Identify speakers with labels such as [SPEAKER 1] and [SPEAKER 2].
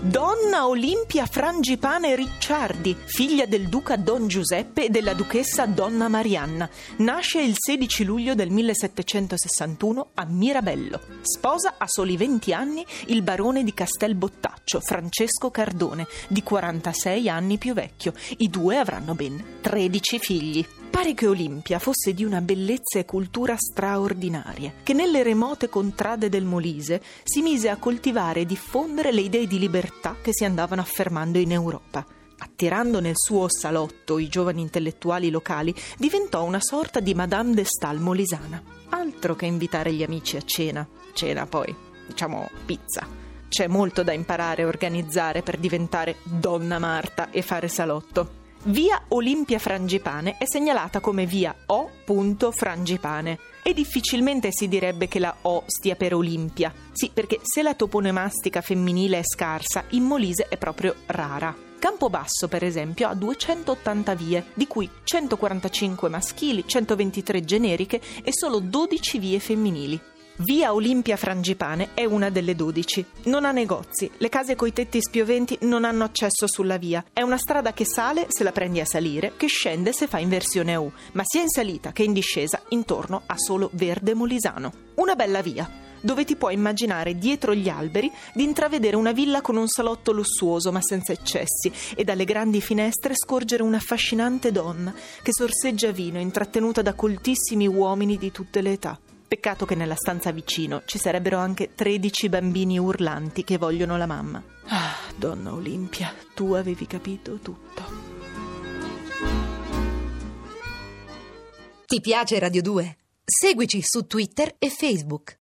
[SPEAKER 1] Donna Olimpia Frangipane Ricciardi, figlia del duca Don Giuseppe e della duchessa Donna Marianna. Nasce il 16 luglio del 1761 a Mirabello. Sposa a soli 20 anni il barone di Castelbottaccio, Francesco Cardone, di 46 anni più vecchio. I due avranno ben 13 figli. Pare che Olimpia fosse di una bellezza e cultura straordinarie, che nelle remote contrade del Molise si mise a coltivare e diffondere le idee di libertà che si andavano affermando in Europa. Attirando nel suo salotto i giovani intellettuali locali, diventò una sorta di Madame de Stael molisana. Altro che invitare gli amici a cena. Cena poi, diciamo pizza. C'è molto da imparare e organizzare per diventare donna Marta e fare salotto. Via Olimpia Frangipane è segnalata come via O. Frangipane e difficilmente si direbbe che la O stia per Olimpia. Sì, perché se la toponomastica femminile è scarsa, in Molise è proprio rara. Campobasso, per esempio, ha 280 vie, di cui 145 maschili, 123 generiche e solo 12 vie femminili. Via Olimpia Frangipane è una delle 12. Non ha negozi, le case coi tetti spioventi non hanno accesso sulla via. È una strada che sale se la prendi a salire, che scende se fa inversione a U, ma sia in salita che in discesa intorno a solo verde molisano. Una bella via dove ti puoi immaginare dietro gli alberi di intravedere una villa con un salotto lussuoso ma senza eccessi e dalle grandi finestre scorgere un'affascinante donna che sorseggia vino intrattenuta da coltissimi uomini di tutte le età. Peccato che nella stanza vicino ci sarebbero anche 13 bambini urlanti che vogliono la mamma. Ah, donna Olimpia, tu avevi capito tutto.
[SPEAKER 2] Ti piace Radio 2? Seguici su Twitter e Facebook.